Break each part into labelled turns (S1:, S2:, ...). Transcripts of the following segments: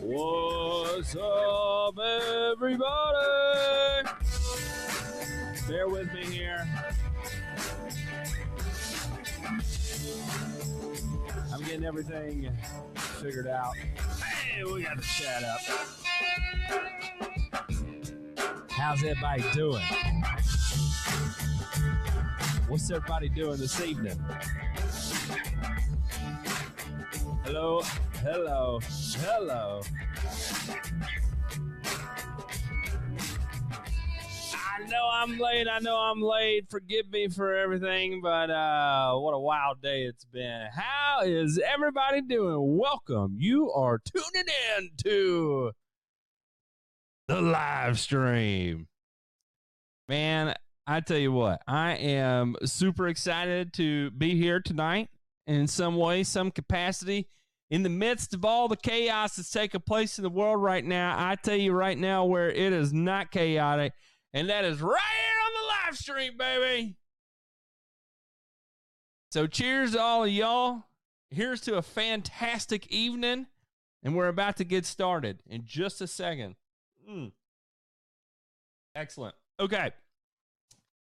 S1: What's up, everybody? Bear with me here. I'm getting everything figured out. Hey, we got the chat up. How's everybody doing? What's everybody doing this evening? Hello, hello, hello. I know I'm late. I know I'm late. Forgive me for everything, but uh, what a wild day it's been. How is everybody doing? Welcome. You are tuning in to the live stream. Man, I tell you what, I am super excited to be here tonight in some way, some capacity. In the midst of all the chaos that's taking place in the world right now, I tell you right now where it is not chaotic, and that is right here on the live stream, baby. So, cheers to all of y'all. Here's to a fantastic evening, and we're about to get started in just a second. Mm. Excellent. Okay.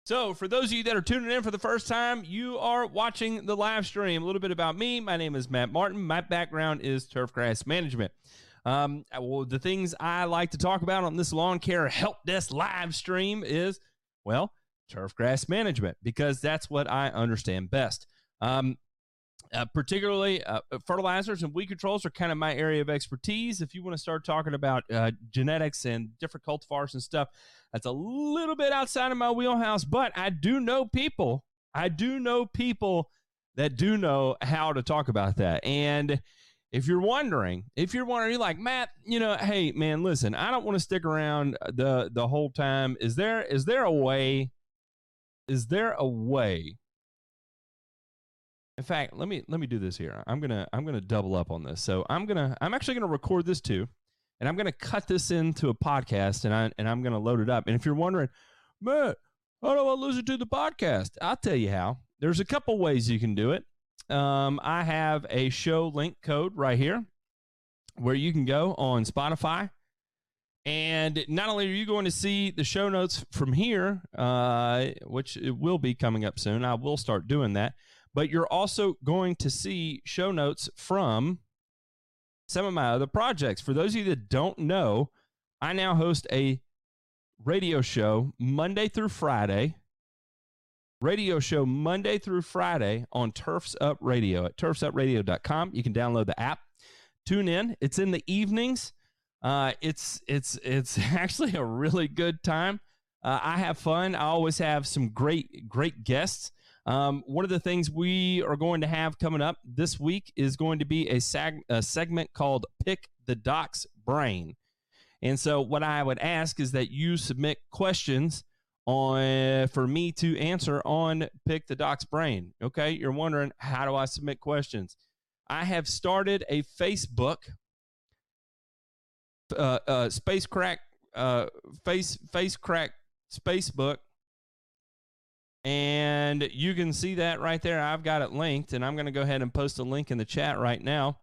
S1: So, for those of you that are tuning in for the first time, you are watching the live stream. A little bit about me. My name is Matt Martin. My background is turfgrass management. Um, well, the things I like to talk about on this lawn care help desk live stream is, well, turfgrass management, because that's what I understand best. Um, uh, particularly uh, fertilizers and weed controls are kind of my area of expertise. If you want to start talking about uh, genetics and different cultivars and stuff, that's a little bit outside of my wheelhouse, but I do know people. I do know people that do know how to talk about that. And if you're wondering, if you're wondering, you're like Matt, you know, hey man, listen, I don't want to stick around the the whole time. Is there is there a way? Is there a way? In fact, let me let me do this here. I'm gonna I'm gonna double up on this. So I'm gonna I'm actually gonna record this too and I'm to cut this into a podcast and I and I'm to load it up. And if you're wondering, Matt, how do I listen to the podcast? I'll tell you how. There's a couple ways you can do it. Um, I have a show link code right here where you can go on Spotify. And not only are you going to see the show notes from here, uh, which it will be coming up soon, I will start doing that, but you're also going to see show notes from some of my other projects. For those of you that don't know, I now host a radio show Monday through Friday. Radio show Monday through Friday on Turfs Up Radio at turfsupradio.com. You can download the app. Tune in. It's in the evenings. Uh, it's it's it's actually a really good time. Uh, I have fun. I always have some great great guests. Um, one of the things we are going to have coming up this week is going to be a, seg- a segment called Pick the Doc's Brain. And so, what I would ask is that you submit questions on for me to answer on Pick the Doc's Brain. Okay, you're wondering how do I submit questions? I have started a Facebook uh, uh, space crack uh, face face crack spacebook and you can see that right there. I've got it linked, and I'm going to go ahead and post a link in the chat right now.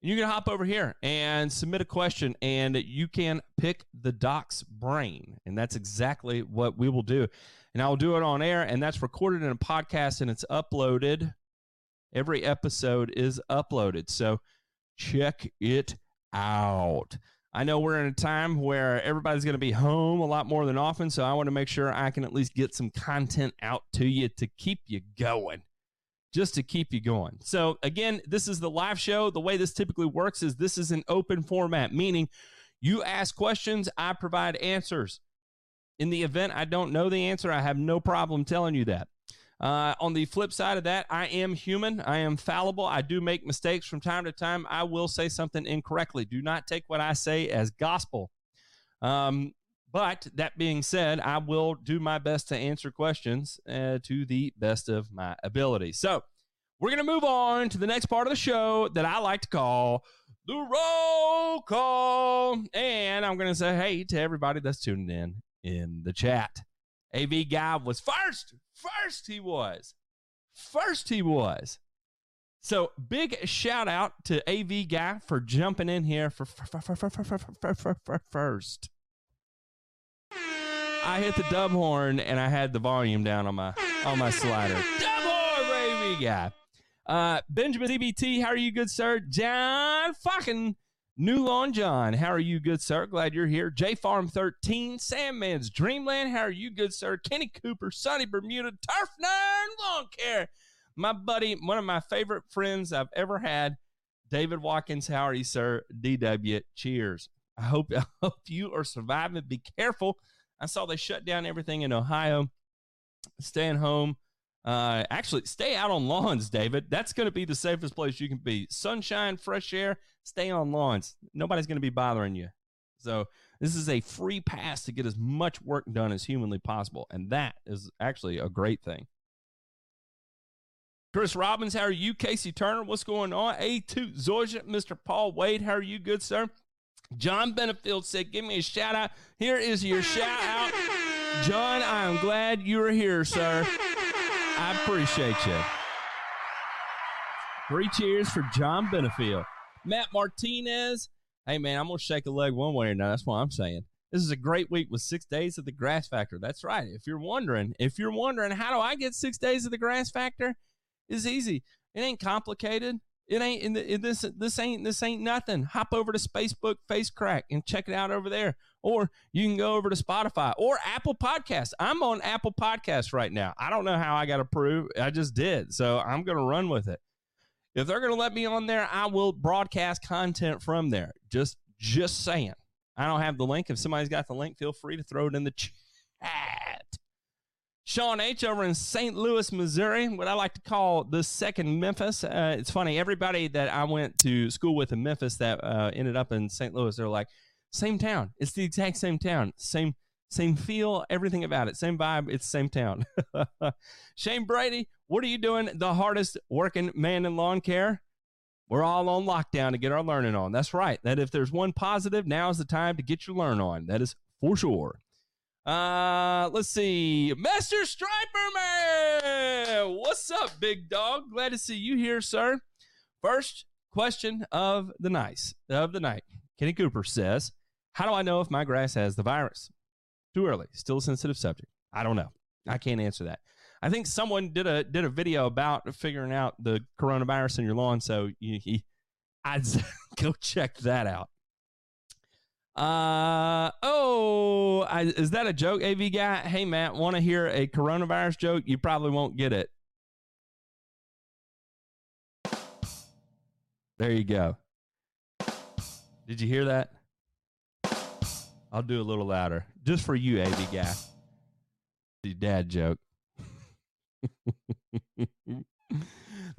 S1: You can hop over here and submit a question, and you can pick the doc's brain. And that's exactly what we will do. And I will do it on air, and that's recorded in a podcast, and it's uploaded. Every episode is uploaded. So check it out. I know we're in a time where everybody's going to be home a lot more than often, so I want to make sure I can at least get some content out to you to keep you going. Just to keep you going. So, again, this is the live show. The way this typically works is this is an open format, meaning you ask questions, I provide answers. In the event I don't know the answer, I have no problem telling you that. Uh, on the flip side of that, I am human. I am fallible. I do make mistakes from time to time. I will say something incorrectly. Do not take what I say as gospel. Um, but that being said, I will do my best to answer questions uh, to the best of my ability. So we're going to move on to the next part of the show that I like to call the roll call. And I'm going to say hey to everybody that's tuning in in the chat. AV guy was first. First he was. First he was. So big shout out to AV guy for jumping in here for first. I hit the dub horn and I had the volume down on my on my slider. Dub horn, baby guy. Uh, Benjamin CBT, how are you, good sir? John fucking New Lawn John, how are you, good sir? Glad you're here. J Farm 13, Sandman's Dreamland, how are you, good sir? Kenny Cooper, Sunny Bermuda, Turf Nine Lawn Care. My buddy, one of my favorite friends I've ever had, David Watkins, how are you, sir? DW, cheers. I hope, I hope you are surviving. Be careful. I saw they shut down everything in Ohio. Staying home. Uh, actually, stay out on lawns, David. That's going to be the safest place you can be. Sunshine, fresh air, stay on lawns. Nobody's going to be bothering you. So, this is a free pass to get as much work done as humanly possible. And that is actually a great thing. Chris Robbins, how are you? Casey Turner, what's going on? A2 Zorja, Mr. Paul Wade, how are you? Good, sir. John Benefield said, Give me a shout out. Here is your shout out. John, I am glad you are here, sir. I appreciate you. Three cheers for John Benefield. Matt Martinez. Hey, man, I'm going to shake a leg one way or another. That's what I'm saying. This is a great week with six days of the grass factor. That's right. If you're wondering, if you're wondering, how do I get six days of the grass factor? It's easy. It ain't complicated. It ain't in, the, in this. This ain't this ain't nothing. Hop over to Facebook Face Crack and check it out over there, or you can go over to Spotify or Apple Podcasts. I'm on Apple Podcasts right now. I don't know how I got approved. I just did, so I'm gonna run with it. If they're gonna let me on there, I will broadcast content from there. Just just saying. I don't have the link. If somebody's got the link, feel free to throw it in the chat. Sean H. over in St. Louis, Missouri, what I like to call the second Memphis. Uh, it's funny, everybody that I went to school with in Memphis that uh, ended up in St. Louis, they're like, same town. It's the exact same town. Same same feel, everything about it. Same vibe. It's same town. Shane Brady, what are you doing? The hardest working man in lawn care. We're all on lockdown to get our learning on. That's right. That if there's one positive, now is the time to get your learn on. That is for sure. Uh, let's see. Master Striper Man. What's up, big dog? Glad to see you here, sir. First question of the night. Of the night. Kenny Cooper says, "How do I know if my grass has the virus?" Too early. Still a sensitive subject. I don't know. I can't answer that. I think someone did a did a video about figuring out the coronavirus in your lawn, so you, you I'd go check that out. Uh oh, I, is that a joke, AV guy? Hey Matt, want to hear a coronavirus joke? You probably won't get it. There you go. Did you hear that? I'll do a little louder, just for you, AV guy. The dad joke. the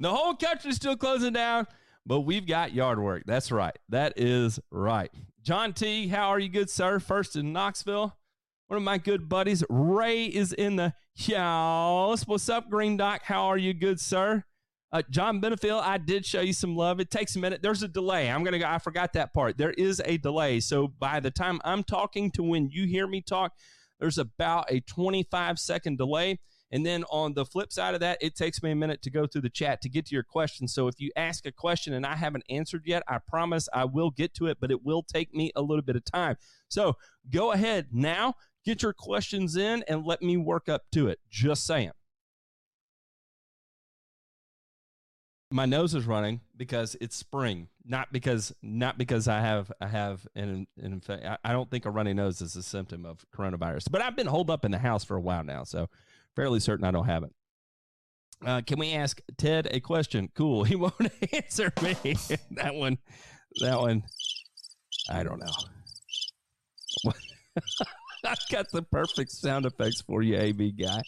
S1: whole country's still closing down, but we've got yard work. That's right. That is right. John T, how are you, good sir? First in Knoxville. One of my good buddies, Ray, is in the house. What's up, Green Doc? How are you, good sir? Uh, John Benefield, I did show you some love. It takes a minute. There's a delay. I'm gonna go. I forgot that part. There is a delay. So by the time I'm talking to when you hear me talk, there's about a 25 second delay. And then on the flip side of that, it takes me a minute to go through the chat to get to your question. So if you ask a question and I haven't answered yet, I promise I will get to it, but it will take me a little bit of time. So go ahead now, get your questions in, and let me work up to it. Just saying. my nose is running because it's spring, not because not because I have I have an, an infection. I don't think a runny nose is a symptom of coronavirus, but I've been holed up in the house for a while now, so fairly certain I don't have it. Uh, can we ask Ted a question? Cool. He won't answer me. that one, that one, I don't know. I've got the perfect sound effects for you, AV guy.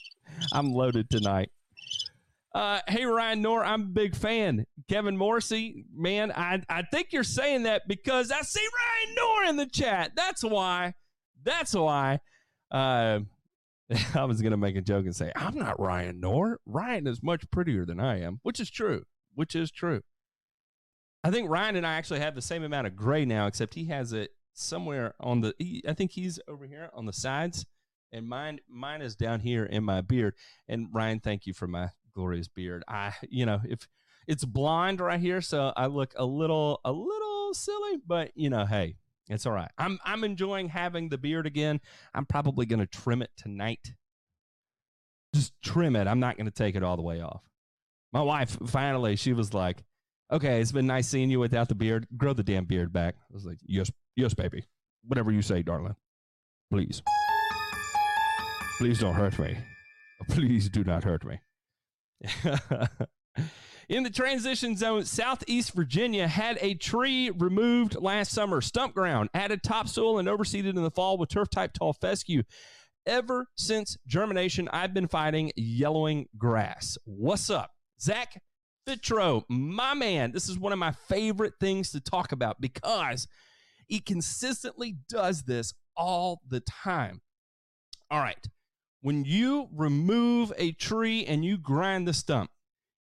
S1: I'm loaded tonight. Uh, hey Ryan Knorr, I'm a big fan. Kevin Morrissey, man, I I think you're saying that because I see Ryan Knorr in the chat. That's why. That's why. Uh, I was going to make a joke and say, I'm not Ryan Knorr. Ryan is much prettier than I am, which is true, which is true. I think Ryan and I actually have the same amount of gray now, except he has it somewhere on the, he, I think he's over here on the sides and mine, mine is down here in my beard. And Ryan, thank you for my glorious beard. I, you know, if, It's blonde right here, so I look a little a little silly, but you know, hey, it's all right. I'm I'm enjoying having the beard again. I'm probably going to trim it tonight. Just trim it. I'm not going to take it all the way off. My wife finally, she was like, "Okay, it's been nice seeing you without the beard. Grow the damn beard back." I was like, "Yes, yes, baby. Whatever you say, darling. Please, please don't hurt me. Please do not hurt me." In the transition zone, Southeast Virginia had a tree removed last summer, stump ground, added topsoil, and overseeded in the fall with turf type tall fescue. Ever since germination, I've been fighting yellowing grass. What's up? Zach Fitro, my man. This is one of my favorite things to talk about because he consistently does this all the time. All right. When you remove a tree and you grind the stump,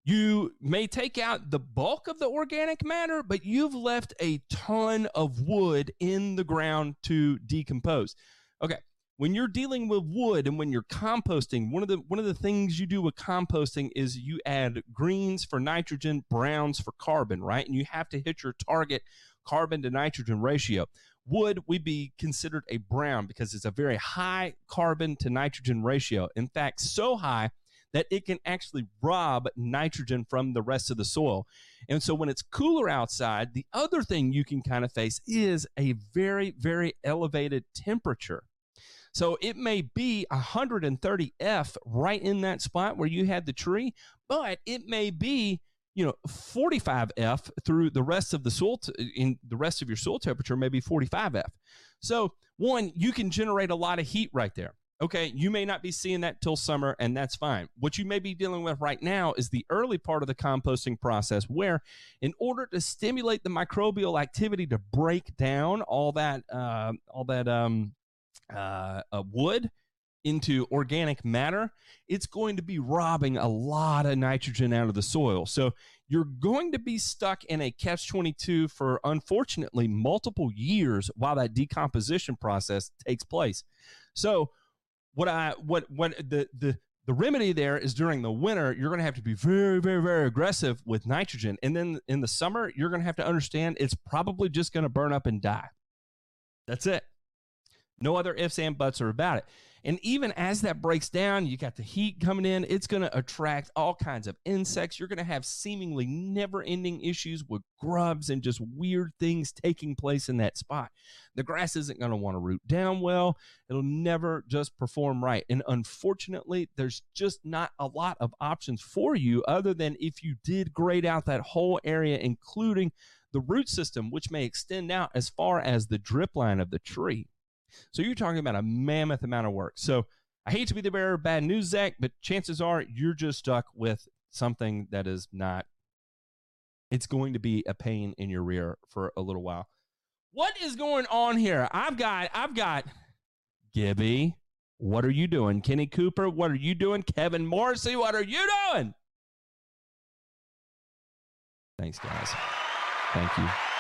S1: you may take out the bulk of the organic matter, but you've left a ton of wood in the ground to decompose. Okay, when you're dealing with wood and when you're composting, one of the one of the things you do with composting is you add greens for nitrogen, browns for carbon, right? And you have to hit your target carbon to nitrogen ratio. Wood would be considered a brown because it's a very high carbon to nitrogen ratio. In fact, so high that it can actually rob nitrogen from the rest of the soil. And so when it's cooler outside, the other thing you can kind of face is a very, very elevated temperature. So it may be 130 F right in that spot where you had the tree, but it may be you know 45 F through the rest of the soil t- in the rest of your soil temperature maybe 45 F. So one, you can generate a lot of heat right there. Okay, you may not be seeing that till summer, and that's fine. What you may be dealing with right now is the early part of the composting process, where in order to stimulate the microbial activity to break down all that, uh, all that um, uh, uh, wood into organic matter, it's going to be robbing a lot of nitrogen out of the soil. So you're going to be stuck in a catch 22 for unfortunately multiple years while that decomposition process takes place. So what I what what the the the remedy there is during the winter you're going to have to be very very very aggressive with nitrogen. And then in the summer you're going to have to understand it's probably just going to burn up and die. That's it. No other ifs and buts are about it and even as that breaks down, you got the heat coming in, it's going to attract all kinds of insects. You're going to have seemingly never ending issues with grubs and just weird things taking place in that spot. The grass isn't going to want to root down well. It'll never just perform right. And unfortunately, there's just not a lot of options for you other than if you did grade out that whole area, including the root system, which may extend out as far as the drip line of the tree. So you're talking about a mammoth amount of work. So I hate to be the bearer of bad news, Zach, but chances are you're just stuck with something that is not. It's going to be a pain in your rear for a little while. What is going on here? I've got, I've got Gibby. What are you doing? Kenny Cooper, what are you doing? Kevin Morrissey, what are you doing? Thanks, guys. Thank you.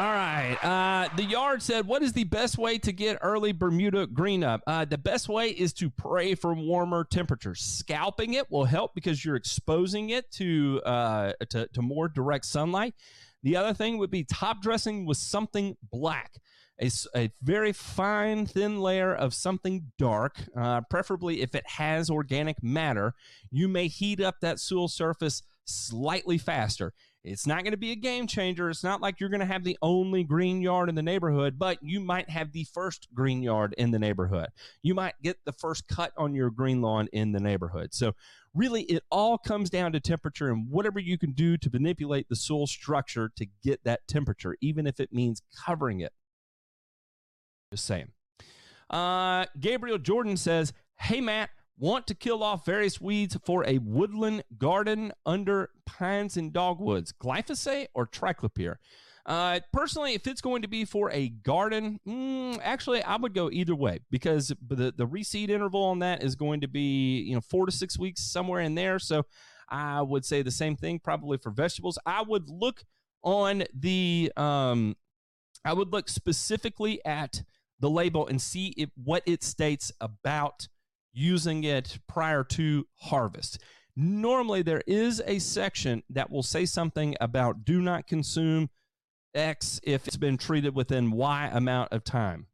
S1: All right. Uh, the yard said, What is the best way to get early Bermuda green up? Uh, the best way is to pray for warmer temperatures. Scalping it will help because you're exposing it to, uh, to, to more direct sunlight. The other thing would be top dressing with something black. A, a, very fine, thin layer of something dark, uh, preferably if it has organic matter. You may heat up that soil surface slightly faster. It's not going to be a game changer. It's not like you're going to have the only green yard in the neighborhood, but you might have the first green yard in the neighborhood. You might get the first cut on your green lawn in the neighborhood. So, really, it all comes down to temperature and whatever you can do to manipulate the soil structure to get that temperature, even if it means covering it. Just saying. Uh, Gabriel Jordan says, Hey, Matt, Want to kill off various weeds for a woodland garden under pines and dogwoods? Glyphosate or triclopyr? Uh, personally, if it's going to be for a garden, mm, actually, I would go either way because the the reseed interval on that is going to be you know four to six weeks somewhere in there. So I would say the same thing probably for vegetables. I would look on the um, I would look specifically at the label and see if what it states about using it prior to harvest. normally there is a section that will say something about do not consume X if it's been treated within Y amount of time.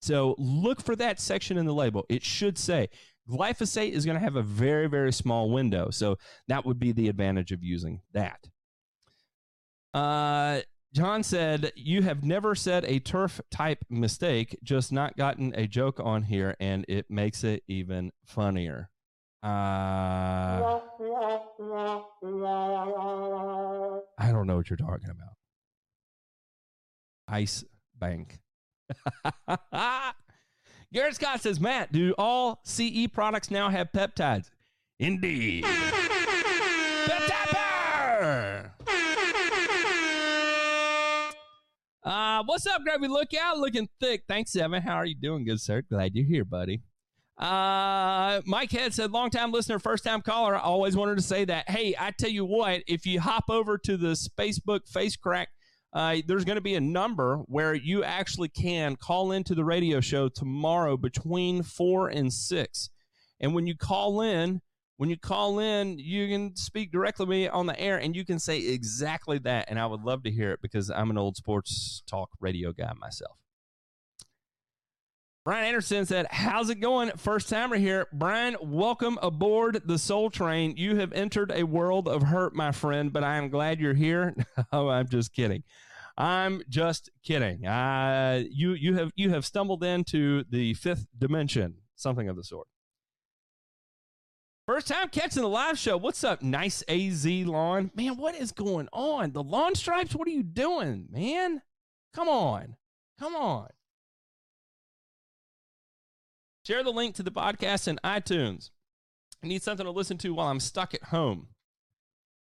S1: So look for that section in the label. It should say glyphosate is going to have a very, very small window. So that would be the advantage of using that. Uh, John said, You have never said a turf type mistake, just not gotten a joke on here, and it makes it even funnier. Uh, I don't know what you're talking about. Ice Bank. Garrett Scott says, Matt, do all CE products now have peptides? Indeed. Peptide Uh, what's up, Gravy Lookout? Looking thick. Thanks, Evan. How are you doing, good sir? Glad you're here, buddy. Uh, Mike Head said, long time listener, first time caller. I always wanted to say that. Hey, I tell you what, if you hop over to the Facebook Face Crack, uh, there's going to be a number where you actually can call into the radio show tomorrow between four and six. And when you call in, when you call in, you can speak directly to me on the air and you can say exactly that. And I would love to hear it because I'm an old sports talk radio guy myself. Brian Anderson said, How's it going? First timer here. Brian, welcome aboard the Soul Train. You have entered a world of hurt, my friend, but I am glad you're here. oh, I'm just kidding. I'm just kidding. Uh, you you have you have stumbled into the fifth dimension, something of the sort. First time catching the live show. What's up, nice AZ lawn? Man, what is going on? The lawn stripes, what are you doing, man? Come on. Come on. Share the link to the podcast in iTunes. I need something to listen to while I'm stuck at home.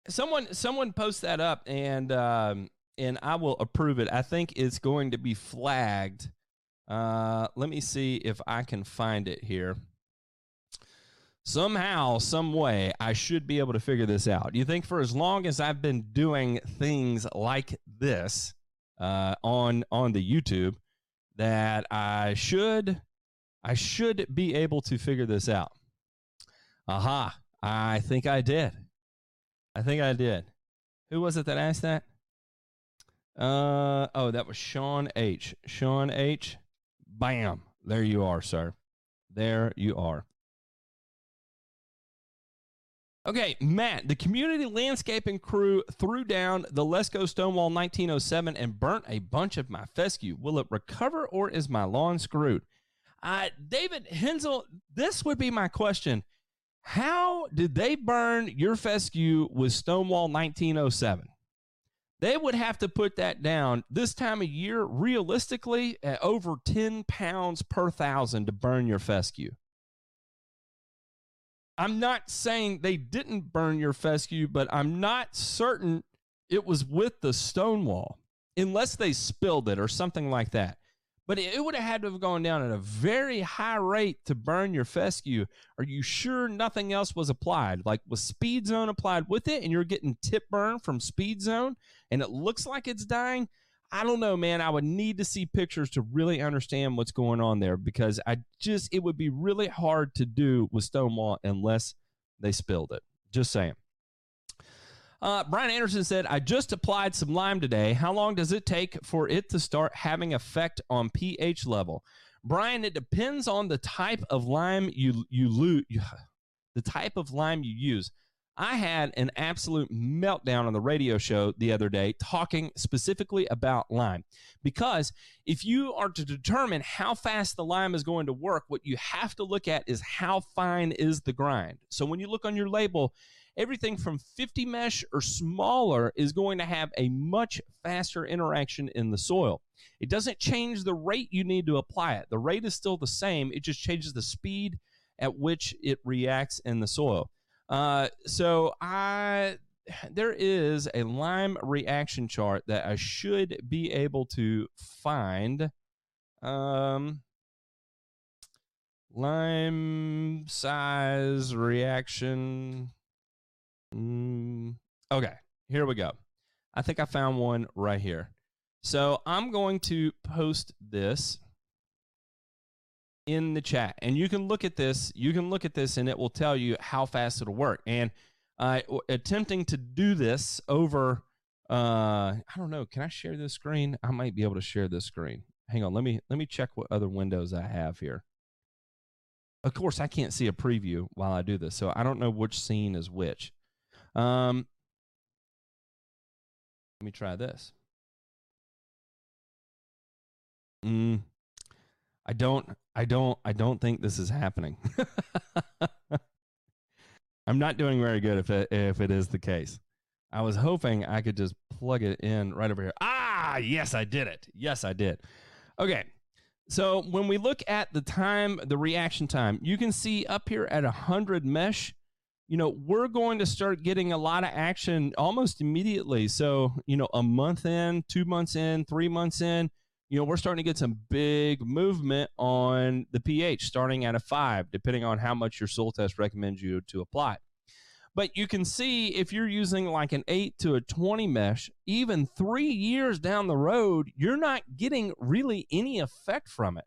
S1: Someone someone post that up and um, and I will approve it. I think it's going to be flagged. Uh, let me see if I can find it here. Somehow, some way, I should be able to figure this out. You think for as long as I've been doing things like this uh, on on the YouTube, that I should I should be able to figure this out. Aha. I think I did. I think I did. Who was it that asked that? Uh oh, that was Sean H. Sean H. Bam. There you are, sir. There you are. Okay, Matt, the community landscaping crew threw down the Lesco Stonewall 1907 and burnt a bunch of my fescue. Will it recover or is my lawn screwed? Uh, David Hensel, this would be my question. How did they burn your fescue with Stonewall 1907? They would have to put that down this time of year, realistically, at over 10 pounds per thousand to burn your fescue. I'm not saying they didn't burn your fescue, but I'm not certain it was with the Stonewall, unless they spilled it or something like that. But it would have had to have gone down at a very high rate to burn your fescue. Are you sure nothing else was applied? Like was Speed Zone applied with it and you're getting tip burn from Speed Zone and it looks like it's dying? I don't know, man. I would need to see pictures to really understand what's going on there because I just, it would be really hard to do with Stonewall unless they spilled it. Just saying. Uh, Brian Anderson said, I just applied some lime today. How long does it take for it to start having effect on pH level? Brian, it depends on the type of lime you you lose, the type of lime you use. I had an absolute meltdown on the radio show the other day talking specifically about lime. Because if you are to determine how fast the lime is going to work, what you have to look at is how fine is the grind. So when you look on your label, everything from 50 mesh or smaller is going to have a much faster interaction in the soil. It doesn't change the rate you need to apply it. The rate is still the same, it just changes the speed at which it reacts in the soil. Uh, so I there is a lime reaction chart that I should be able to find. Um, lime size reaction Mm, okay, here we go. I think I found one right here. So I'm going to post this in the chat, and you can look at this. You can look at this, and it will tell you how fast it'll work. And uh, attempting to do this over, uh, I don't know. Can I share this screen? I might be able to share this screen. Hang on. Let me let me check what other windows I have here. Of course, I can't see a preview while I do this, so I don't know which scene is which. Um, let me try this. Mm, I don't, I don't, I don't think this is happening. I'm not doing very good if it, if it is the case. I was hoping I could just plug it in right over here. Ah, yes, I did it. Yes, I did. Okay. So when we look at the time, the reaction time, you can see up here at 100 mesh, you know, we're going to start getting a lot of action almost immediately. So, you know, a month in, two months in, three months in, you know, we're starting to get some big movement on the pH starting at a five, depending on how much your soil test recommends you to apply. But you can see if you're using like an 8 to a 20 mesh, even three years down the road, you're not getting really any effect from it.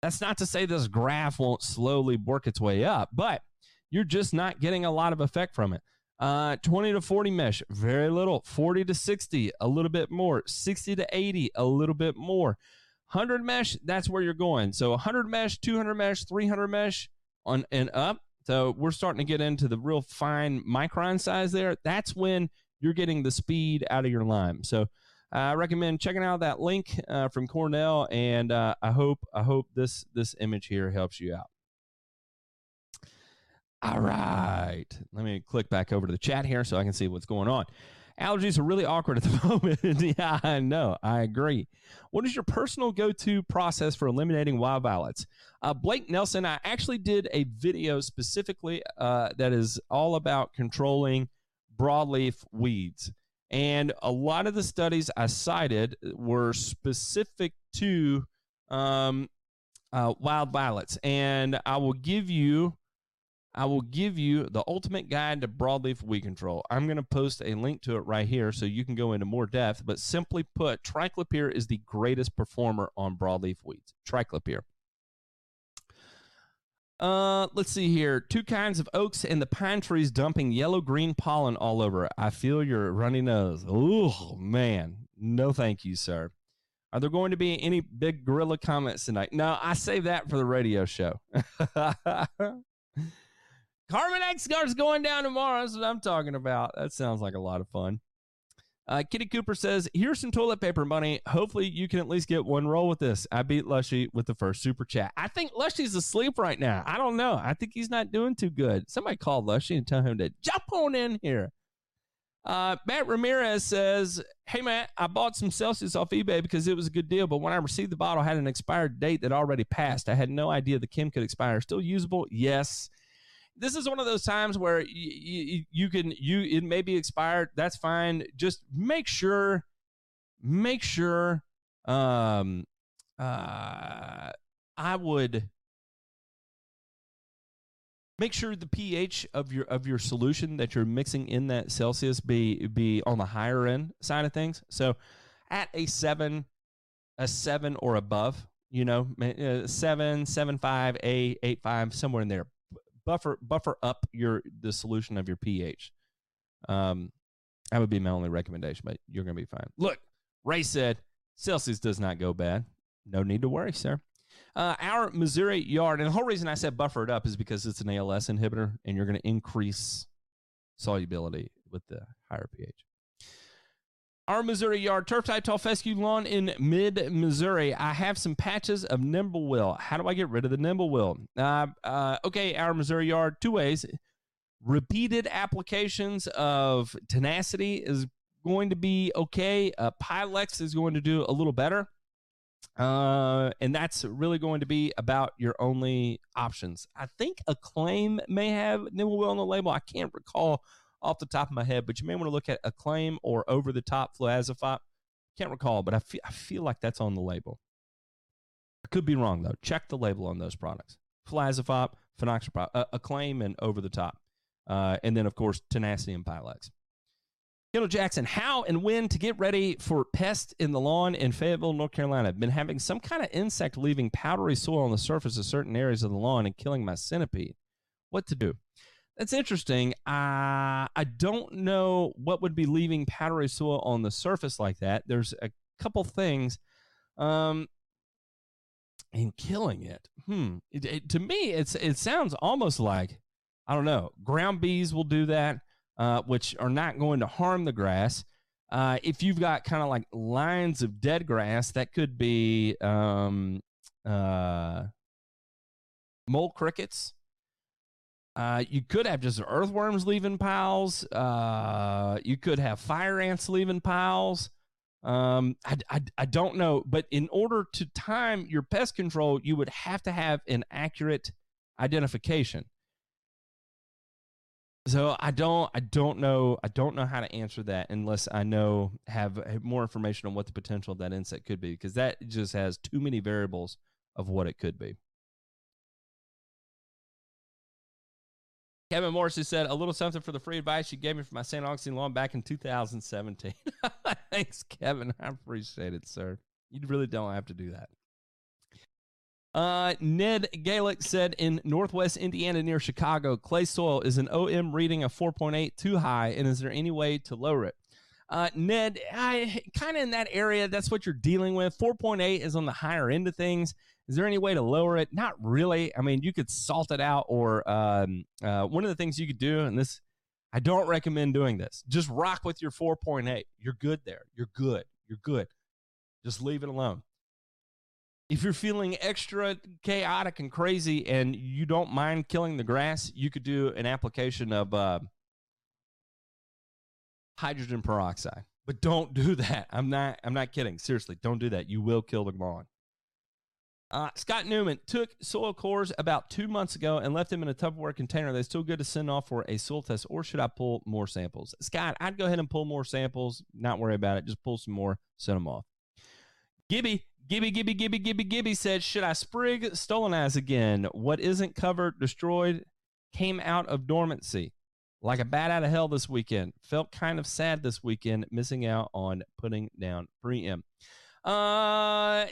S1: That's not to say this graph won't slowly work its way up, but you're just not getting a lot of effect from it. Uh, 20 to 40 mesh, very little. 40 to 60, a little bit more. 60 to 80, a little bit more. 100 mesh, that's where you're going. So 100 mesh, 200 mesh, 300 mesh on and up. So we're starting to get into the real fine micron size there. That's when you're getting the speed out of your lime. So I recommend checking out that link uh, from Cornell, and uh, I hope I hope this this image here helps you out. All right. Let me click back over to the chat here so I can see what's going on. Allergies are really awkward at the moment. yeah, I know. I agree. What is your personal go to process for eliminating wild violets? Uh, Blake Nelson, I actually did a video specifically uh, that is all about controlling broadleaf weeds. And a lot of the studies I cited were specific to um, uh, wild violets. And I will give you I will give you the ultimate guide to broadleaf weed control. I'm going to post a link to it right here so you can go into more depth. But simply put, triclopyr is the greatest performer on broadleaf weeds. Triclopyr. Uh, let's see here. Two kinds of oaks and the pine trees dumping yellow green pollen all over. I feel your runny nose. Oh man, no thank you, sir. Are there going to be any big gorilla comments tonight? No, I save that for the radio show. Carbon X Guard's going down tomorrow. That's what I'm talking about. That sounds like a lot of fun. Uh, Kitty Cooper says, Here's some toilet paper money. Hopefully, you can at least get one roll with this. I beat Lushy with the first super chat. I think Lushy's asleep right now. I don't know. I think he's not doing too good. Somebody call Lushy and tell him to jump on in here. Uh, Matt Ramirez says, Hey, Matt, I bought some Celsius off eBay because it was a good deal, but when I received the bottle, I had an expired date that already passed. I had no idea the Kim could expire. Still usable? Yes this is one of those times where you, you, can you it may be expired that's fine. Just make sure make sure um uh i would make sure the ph of your of your solution that you're mixing in that celsius be be on the higher end side of things. So at a 7 a 7 or above you know uh, 7 7 5 a 8 5 somewhere in there buffer buffer up your the solution of your pH. Um, that would be my only recommendation, but you're going to be fine. Look, Ray said Celsius does not go bad. No need to worry, sir. Uh, our Missouri yard, and the whole reason I said buffer it up is because it's an ALS inhibitor, and you're going to increase solubility with the higher pH. Our Missouri yard, turf type tall fescue lawn in mid Missouri. I have some patches of nimble will. How do I get rid of the nimble Uh, uh, okay, our Missouri yard, two ways. Repeated applications of tenacity is going to be okay. Uh, Pylex is going to do a little better. Uh, and that's really going to be about your only options. I think Acclaim may have nimble will on the label. I can't recall off the top of my head, but you may want to look at Acclaim or Over the Top Fluazifop. Can't recall, but I feel, I feel like that's on the label. I could be wrong, though. Check the label on those products. Fluazifop, Fenoxaprop, uh, Acclaim, and Over the Top. Uh, and then, of course, Tenacity and Pylex. Kendall Jackson, how and when to get ready for pests in the lawn in Fayetteville, North Carolina. I've been having some kind of insect leaving powdery soil on the surface of certain areas of the lawn and killing my centipede. What to do? That's interesting. Uh, I don't know what would be leaving powdery soil on the surface like that. There's a couple things. Um, and killing it. Hmm. It, it, to me, it's it sounds almost like I don't know. Ground bees will do that uh, which are not going to harm the grass. Uh, if you've got kind of like lines of dead grass, that could be um, uh, mole crickets. Uh, you could have just earthworms leaving piles. Uh, you could have fire ants leaving piles. Um, I, I, I don't know, but in order to time your pest control, you would have to have an accurate identification. So I don't I don't know I don't know how to answer that unless I know have more information on what the potential of that insect could be because that just has too many variables of what it could be. Kevin Morris said a little something for the free advice you gave me for my St. Augustine lawn back in 2017. Thanks, Kevin. I appreciate it, sir. You really don't have to do that. Uh, Ned Gaelic said in Northwest Indiana near Chicago, clay soil is an OM reading of 4.8 too high, and is there any way to lower it? Uh, Ned, I kind of in that area. That's what you're dealing with. 4.8 is on the higher end of things. Is there any way to lower it? Not really. I mean, you could salt it out, or um, uh, one of the things you could do, and this, I don't recommend doing this. Just rock with your 4.8. You're good there. You're good. You're good. Just leave it alone if you're feeling extra chaotic and crazy and you don't mind killing the grass, you could do an application of uh, hydrogen peroxide. But don't do that. I'm not. I'm not kidding. Seriously, don't do that. You will kill the lawn. Uh, Scott Newman took soil cores about two months ago and left them in a Tupperware container. They're still good to send off for a soil test, or should I pull more samples? Scott, I'd go ahead and pull more samples. Not worry about it. Just pull some more, send them off. Gibby Gibby, Gibby, Gibby, Gibby, Gibby said, Should I sprig Stolonize again? What isn't covered, destroyed, came out of dormancy. Like a bat out of hell this weekend. Felt kind of sad this weekend, missing out on putting down preem. Uh,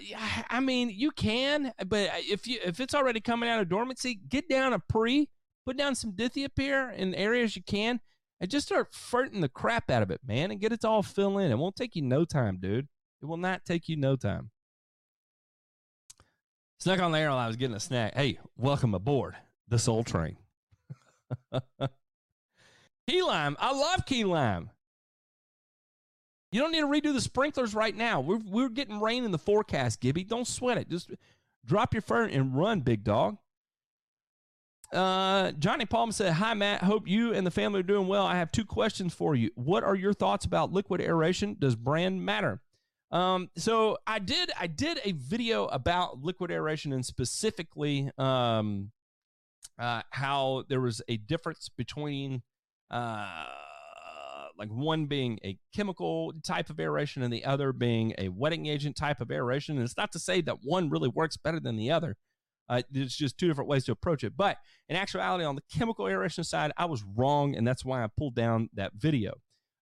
S1: I mean, you can, but if you if it's already coming out of dormancy, get down a pre, put down some dithiopyr in areas you can, and just start farting the crap out of it, man, and get it to all fill in. It won't take you no time, dude. It will not take you no time. Snuck on the air while I was getting a snack. Hey, welcome aboard the Soul Train. key lime. I love key lime. You don't need to redo the sprinklers right now. We're, we're getting rain in the forecast, Gibby. Don't sweat it. Just drop your fern and run, big dog. Uh, Johnny Palm said, Hi, Matt. Hope you and the family are doing well. I have two questions for you. What are your thoughts about liquid aeration? Does brand matter? Um, so I did I did a video about liquid aeration and specifically um, uh, how there was a difference between uh, like one being a chemical type of aeration and the other being a wetting agent type of aeration. And it's not to say that one really works better than the other. Uh, it's just two different ways to approach it. But in actuality, on the chemical aeration side, I was wrong, and that's why I pulled down that video.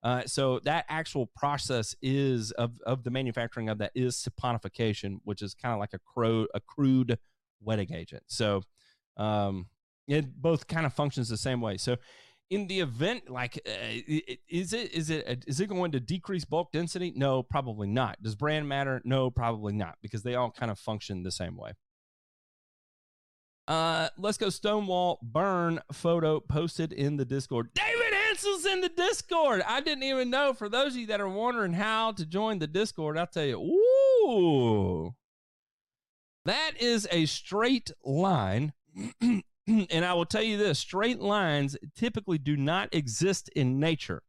S1: Uh, so that actual process is of, of the manufacturing of that is saponification, which is kind of like a, crude a crude wetting agent. So um, it both kind of functions the same way. So in the event, like, uh, is it is it is it going to decrease bulk density? No, probably not. Does brand matter? No, probably not, because they all kind of function the same way. Uh, let's go Stonewall burn photo posted in the Discord. David Hansel's in the Discord. I didn't even know. For those of you that are wondering how to join the Discord, I'll tell you. Ooh, that is a straight line. and I will tell you this straight lines typically do not exist in nature.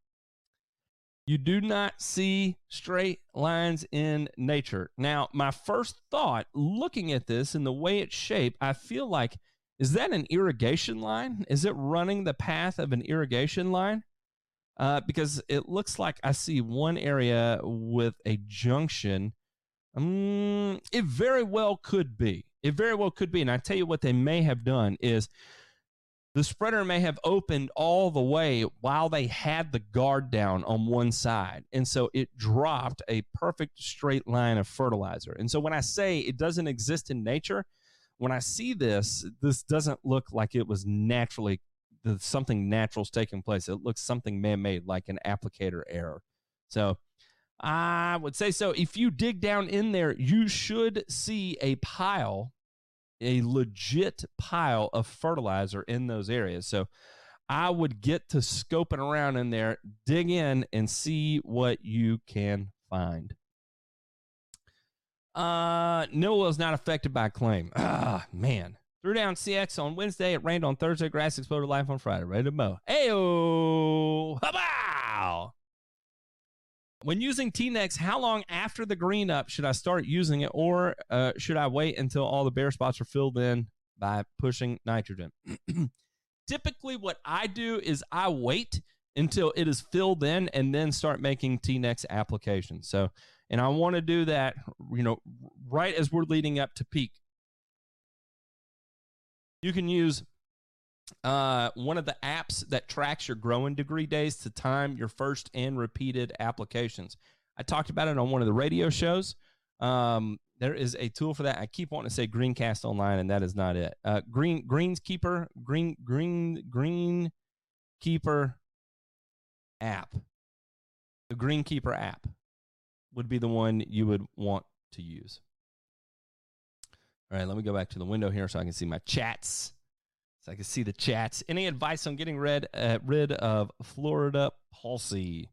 S1: You do not see straight lines in nature. Now, my first thought looking at this and the way it's shaped, I feel like is that an irrigation line? Is it running the path of an irrigation line? Uh, because it looks like I see one area with a junction. Um, it very well could be. It very well could be. And I tell you what they may have done is the spreader may have opened all the way while they had the guard down on one side. And so it dropped a perfect straight line of fertilizer. And so when I say it doesn't exist in nature, when I see this, this doesn't look like it was naturally something natural's taking place. It looks something man-made, like an applicator error. So I would say so. If you dig down in there, you should see a pile, a legit pile of fertilizer in those areas. So I would get to scoping around in there, dig in, and see what you can find. Uh, Noah is not affected by claim. Ah, man. Threw down CX on Wednesday. It rained on Thursday. Grass exploded life on Friday. Ready to mow. Ayo! Habow! When using T-Nex, how long after the green up should I start using it, or uh, should I wait until all the bare spots are filled in by pushing nitrogen? Typically, what I do is I wait until it is filled in and then start making T-Nex applications. So, and I want to do that, you know, right as we're leading up to peak. You can use uh, one of the apps that tracks your growing degree days to time your first and repeated applications. I talked about it on one of the radio shows. Um, there is a tool for that. I keep wanting to say Greencast Online, and that is not it. Uh, Green Greenskeeper Green Green Green Keeper app. The Greenkeeper app would be the one you would want to use. All right, let me go back to the window here so I can see my chats. So I can see the chats. Any advice on getting rid uh, rid of Florida pusley?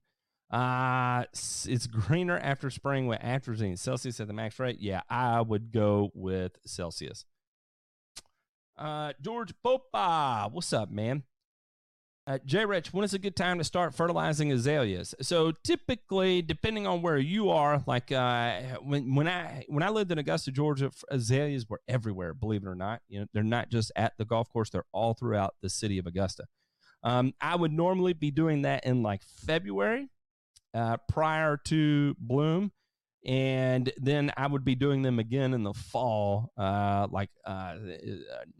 S1: Uh, it's greener after spraying with atrazine. Celsius at the max rate. Yeah, I would go with Celsius. Uh, George Popa, what's up, man? Uh, J Rich, when is a good time to start fertilizing azaleas? So typically, depending on where you are, like uh, when when I when I lived in Augusta, Georgia, azaleas were everywhere. Believe it or not, you know they're not just at the golf course; they're all throughout the city of Augusta. Um, I would normally be doing that in like February, uh, prior to bloom, and then I would be doing them again in the fall, uh, like uh, uh,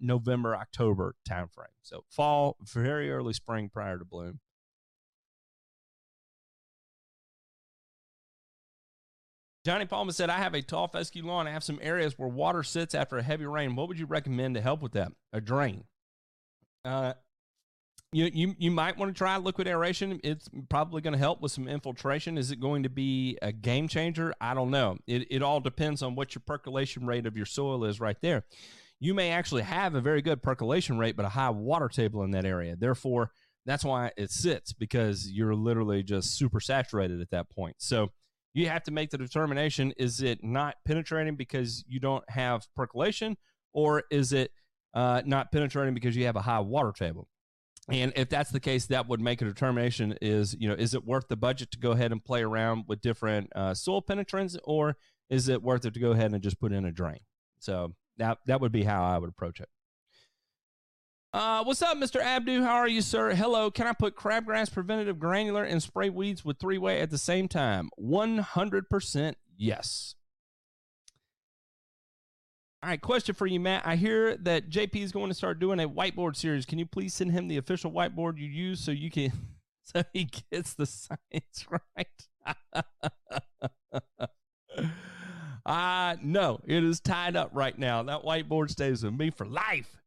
S1: November, October timeframe. So fall, very early spring prior to bloom. Johnny Palmer said, I have a tall fescue lawn. I have some areas where water sits after a heavy rain. What would you recommend to help with that? A drain. Uh, you, you you might want to try liquid aeration. It's probably going to help with some infiltration. Is it going to be a game changer? I don't know. It it all depends on what your percolation rate of your soil is right there. You may actually have a very good percolation rate, but a high water table in that area. Therefore, that's why it sits because you're literally just super saturated at that point. So you have to make the determination: is it not penetrating because you don't have percolation, or is it uh, not penetrating because you have a high water table? And if that's the case, that would make a determination is, you know, is it worth the budget to go ahead and play around with different uh, soil penetrants or is it worth it to go ahead and just put in a drain? So that, that would be how I would approach it. Uh, what's up, Mr. Abdu? How are you, sir? Hello. Can I put crabgrass preventative granular and spray weeds with three way at the same time? 100% yes. All right, question for you, Matt. I hear that JP is going to start doing a whiteboard series. Can you please send him the official whiteboard you use so you can so he gets the science right? uh no, it is tied up right now. That whiteboard stays with me for life.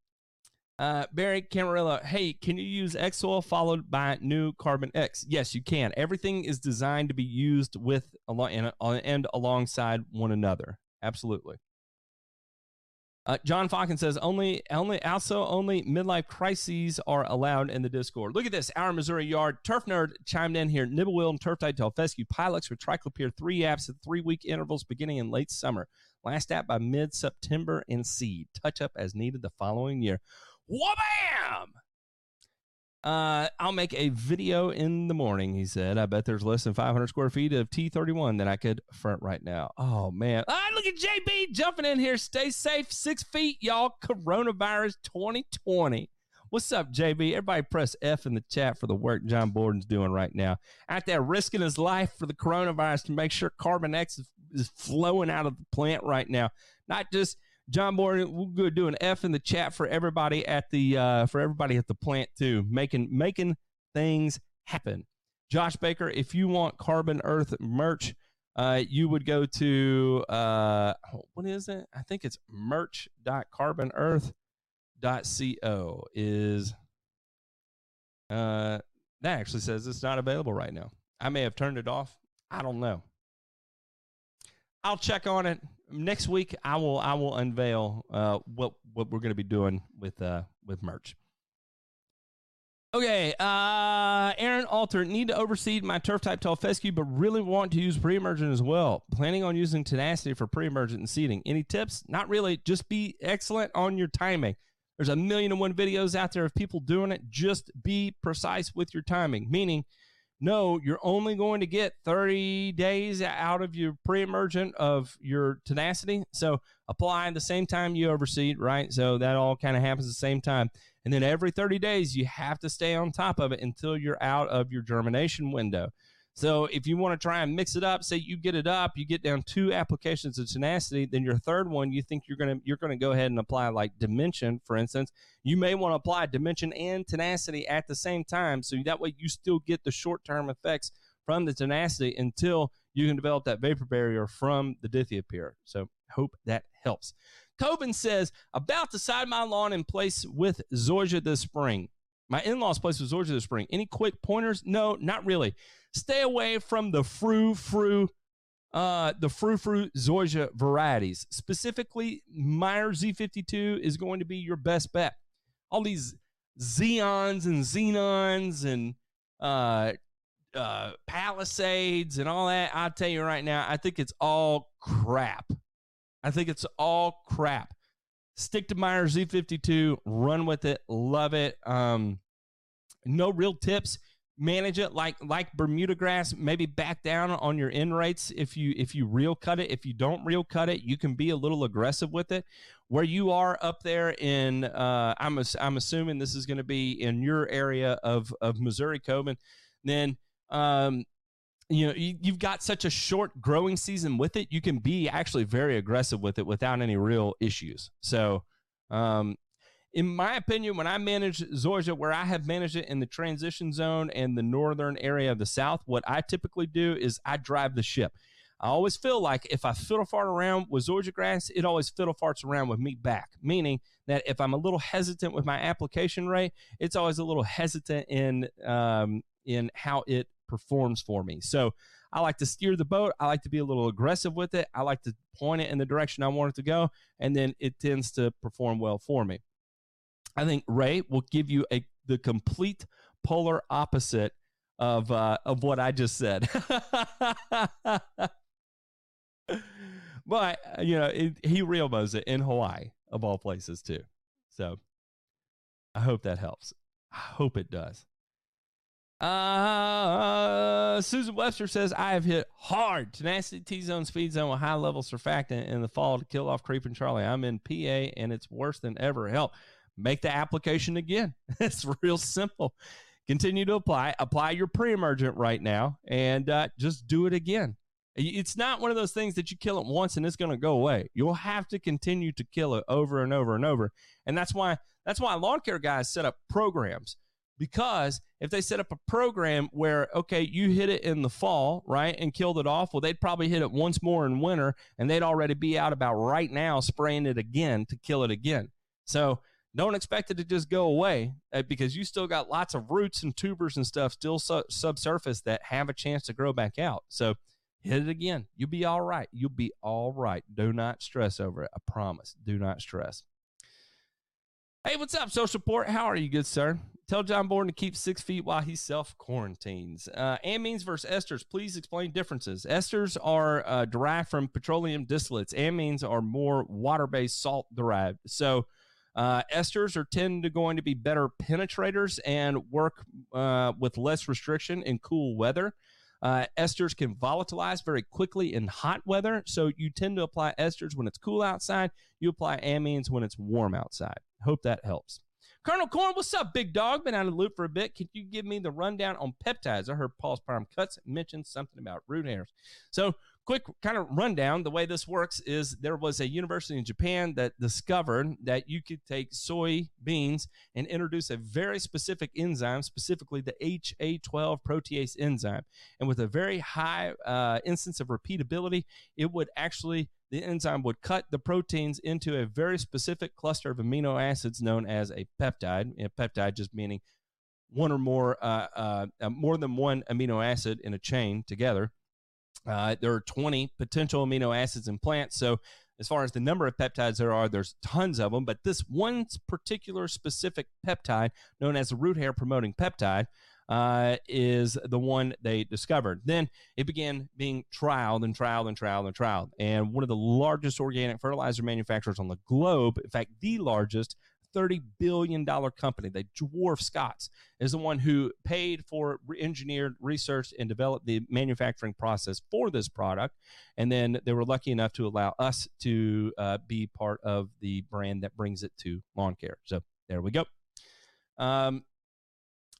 S1: Uh, Barry Camarilla, hey, can you use X soil followed by new Carbon X? Yes, you can. Everything is designed to be used with and, and alongside one another. Absolutely. Uh, John Falcon says only, only, also only midlife crises are allowed in the Discord. Look at this, our Missouri yard turf nerd chimed in here. Nibble Nimblewill and Turf Tide to Fescue Pilots with Triclopyr three apps at three week intervals beginning in late summer. Last app by mid September and seed. Touch up as needed the following year. Whabam! Uh, I'll make a video in the morning, he said. I bet there's less than 500 square feet of T31 that I could front right now. Oh, man. Ah, look at JB jumping in here. Stay safe. Six feet, y'all. Coronavirus 2020. What's up, JB? Everybody press F in the chat for the work John Borden's doing right now. Out there risking his life for the coronavirus to make sure carbon X is, is flowing out of the plant right now. Not just John Bourne, we'll go do an F in the chat for everybody at the uh, for everybody at the plant too, making making things happen. Josh Baker, if you want Carbon Earth merch, uh, you would go to uh, what is it? I think it's merch.carbonearth.co is uh, that actually says it's not available right now. I may have turned it off. I don't know. I'll check on it next week. I will I will unveil uh, what what we're going to be doing with uh, with merch. Okay, uh, Aaron Alter need to overseed my turf type tall fescue, but really want to use pre-emergent as well. Planning on using tenacity for pre-emergent and seeding. Any tips? Not really. Just be excellent on your timing. There's a million and one videos out there of people doing it. Just be precise with your timing, meaning no, you're only going to get 30 days out of your pre-emergent of your tenacity. So apply the same time you overseed, right? So that all kind of happens at the same time. And then every 30 days, you have to stay on top of it until you're out of your germination window. So if you want to try and mix it up, say you get it up, you get down two applications of tenacity, then your third one you think you're gonna you're gonna go ahead and apply like dimension, for instance. You may want to apply dimension and tenacity at the same time, so that way you still get the short term effects from the tenacity until you can develop that vapor barrier from the dithiopyr. So hope that helps. Coben says about to side my lawn in place with Zoysia this spring. My in-laws place with Zoysia this spring. Any quick pointers? No, not really. Stay away from the frou frou, uh, the frou frou Zoysia varieties. Specifically, Meyer Z52 is going to be your best bet. All these Zeons and Xenons and uh, uh, Palisades and all that. I'll tell you right now, I think it's all crap. I think it's all crap. Stick to Meyer Z52, run with it, love it. Um, no real tips manage it like like Bermuda grass. Maybe back down on your N rates if you if you reel cut it. If you don't reel cut it, you can be a little aggressive with it. Where you are up there in, uh, I'm I'm assuming this is going to be in your area of of Missouri, Coben. Then um, you know you, have got such a short growing season with it you can be actually very aggressive with it without any real issues so um, in my opinion, when I manage Zoysia, where I have managed it in the transition zone and the northern area of the South, what I typically do is I drive the ship. I always feel like if I fiddle fart around with Zoysia grass, it always fiddle farts around with me back. Meaning that if I'm a little hesitant with my application rate, it's always a little hesitant in um, in how it performs for me. So I like to steer the boat. I like to be a little aggressive with it. I like to point it in the direction I want it to go, and then it tends to perform well for me. I think Ray will give you a the complete polar opposite of uh, of what I just said. but you know, it, he Riobo's it in Hawaii of all places too. So I hope that helps. I hope it does. Uh, Susan Webster says, I have hit hard tenacity T zone speed zone with high level surfactant in the fall to kill off creeping Charlie. I'm in PA and it's worse than ever. Help make the application again. it's real simple. Continue to apply. Apply your pre-emergent right now, and uh, just do it again. It's not one of those things that you kill it once and it's going to go away. You'll have to continue to kill it over and over and over, and that's why that's why lawn care guys set up programs because if they set up a program where okay you hit it in the fall right and killed it off well they'd probably hit it once more in winter and they'd already be out about right now spraying it again to kill it again so don't expect it to just go away uh, because you still got lots of roots and tubers and stuff still su- subsurface that have a chance to grow back out. So hit it again. You'll be all right. You'll be all right. Do not stress over it. I promise. Do not stress. Hey, what's up, social support? How are you, good sir? Tell John Bourne to keep six feet while he self quarantines. Uh, amines versus esters. Please explain differences. Esters are uh, derived from petroleum distillates. Amines are more water based salt derived. So uh, esters are tend to going to be better penetrators and work uh, with less restriction in cool weather. Uh, esters can volatilize very quickly in hot weather, so you tend to apply esters when it's cool outside. You apply amines when it's warm outside. Hope that helps. Colonel Corn, what's up, big dog? Been out of the loop for a bit. Can you give me the rundown on peptides? I heard Paul's Prime Cuts mention something about root hairs. So quick kind of rundown the way this works is there was a university in Japan that discovered that you could take soy beans and introduce a very specific enzyme, specifically the HA12 protease enzyme. And with a very high uh, instance of repeatability, it would actually, the enzyme would cut the proteins into a very specific cluster of amino acids known as a peptide. A peptide just meaning one or more, uh, uh, uh more than one amino acid in a chain together uh, there are 20 potential amino acids in plants. So, as far as the number of peptides there are, there's tons of them. But this one particular specific peptide, known as the root hair promoting peptide, uh, is the one they discovered. Then it began being trialed and trialed and trialed and trialed. And one of the largest organic fertilizer manufacturers on the globe, in fact, the largest, $30 billion company. They dwarf Scotts, is the one who paid for engineered research and developed the manufacturing process for this product. And then they were lucky enough to allow us to uh, be part of the brand that brings it to lawn care. So there we go. Um,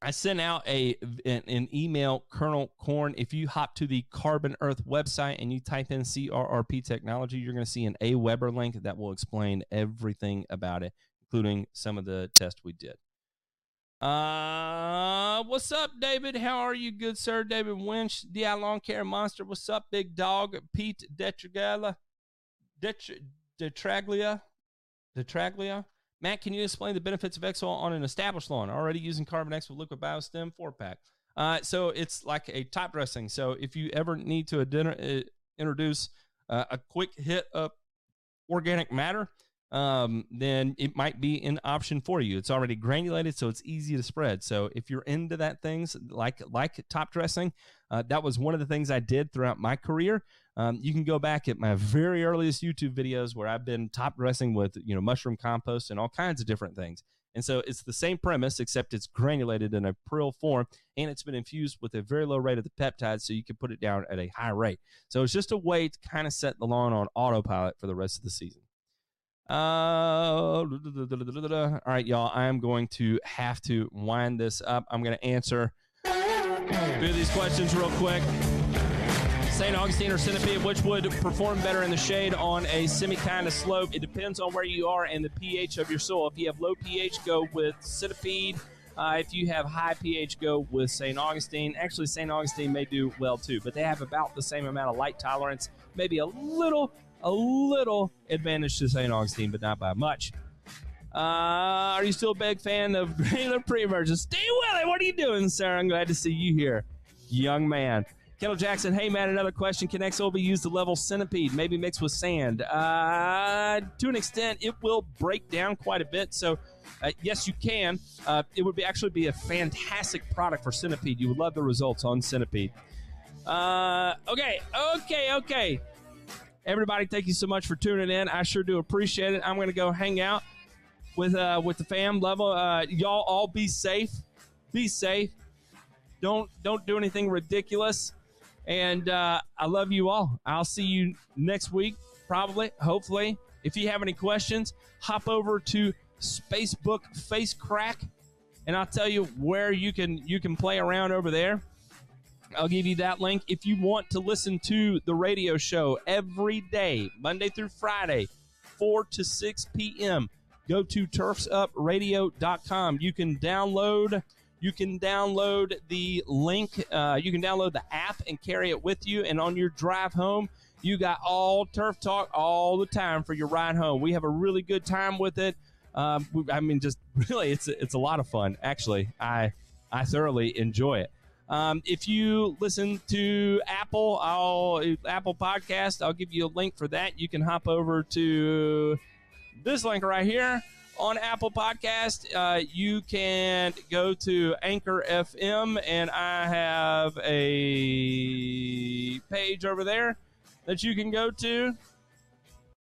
S1: I sent out a an, an, email, Colonel Corn. If you hop to the Carbon Earth website and you type in CRRP technology, you're going to see an AWeber link that will explain everything about it including some of the tests we did. Uh, what's up, David? How are you, good sir? David Winch, DI Lawn Care Monster. What's up, big dog? Pete Detragala, Detraglia, Detraglia. Matt, can you explain the benefits of Exol on an established lawn already using Carbon X with liquid biostim four pack? Uh, so it's like a top dressing. So if you ever need to uh, introduce uh, a quick hit of organic matter, um, then it might be an option for you. It's already granulated, so it's easy to spread. So if you're into that things like like top dressing, uh, that was one of the things I did throughout my career. Um, you can go back at my very earliest YouTube videos where I've been top dressing with you know mushroom compost and all kinds of different things. And so it's the same premise, except it's granulated in a prill form and it's been infused with a very low rate of the peptides, so you can put it down at a high rate. So it's just a way to kind of set the lawn on autopilot for the rest of the season. Uh, all right, y'all. I am going to have to wind this up. I'm going to answer a few of these questions real quick. St. Augustine or Centipede, which would perform better in the shade on a semi kind of slope? It depends on where you are and the pH of your soil. If you have low pH, go with Centipede. Uh, if you have high pH, go with St. Augustine. Actually, St. Augustine may do well too, but they have about the same amount of light tolerance, maybe a little a little advantage to St. Augustine, but not by much. Uh, are you still a big fan of granular pre-emergence? Stay with it. What are you doing, sir? I'm glad to see you here, young man. Kendall Jackson, hey man, another question. Can XO be used to level centipede, maybe mixed with sand? Uh, to an extent, it will break down quite a bit. So, uh, yes, you can. Uh, it would be actually be a fantastic product for centipede. You would love the results on centipede. Uh, okay, okay, okay. Everybody, thank you so much for tuning in. I sure do appreciate it. I'm going to go hang out with uh, with the fam level. Uh, y'all all be safe. Be safe. Don't don't do anything ridiculous. And uh, I love you all. I'll see you next week, probably, hopefully. If you have any questions, hop over to Spacebook Face Crack, and I'll tell you where you can you can play around over there. I'll give you that link. If you want to listen to the radio show every day, Monday through Friday, 4 to 6 p.m., go to turfsupradio.com. You can download you can download the link. Uh, you can download the app and carry it with you. And on your drive home, you got all Turf Talk all the time for your ride home. We have a really good time with it. Um, I mean, just really, it's it's a lot of fun. Actually, I I thoroughly enjoy it. Um, if you listen to Apple, I'll Apple Podcast, I'll give you a link for that. You can hop over to this link right here on Apple Podcast. Uh, you can go to Anchor FM, and I have a page over there that you can go to.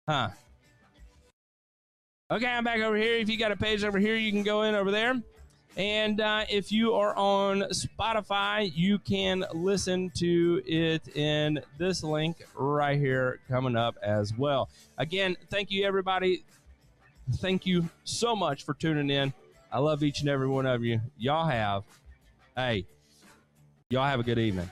S1: Huh. Okay, I'm back over here. If you got a page over here, you can go in over there. And uh, if you are on Spotify, you can listen to it in this link right here coming up as well. Again, thank you, everybody. Thank you so much for tuning in. I love each and every one of you. Y'all have, hey, y'all have a good evening.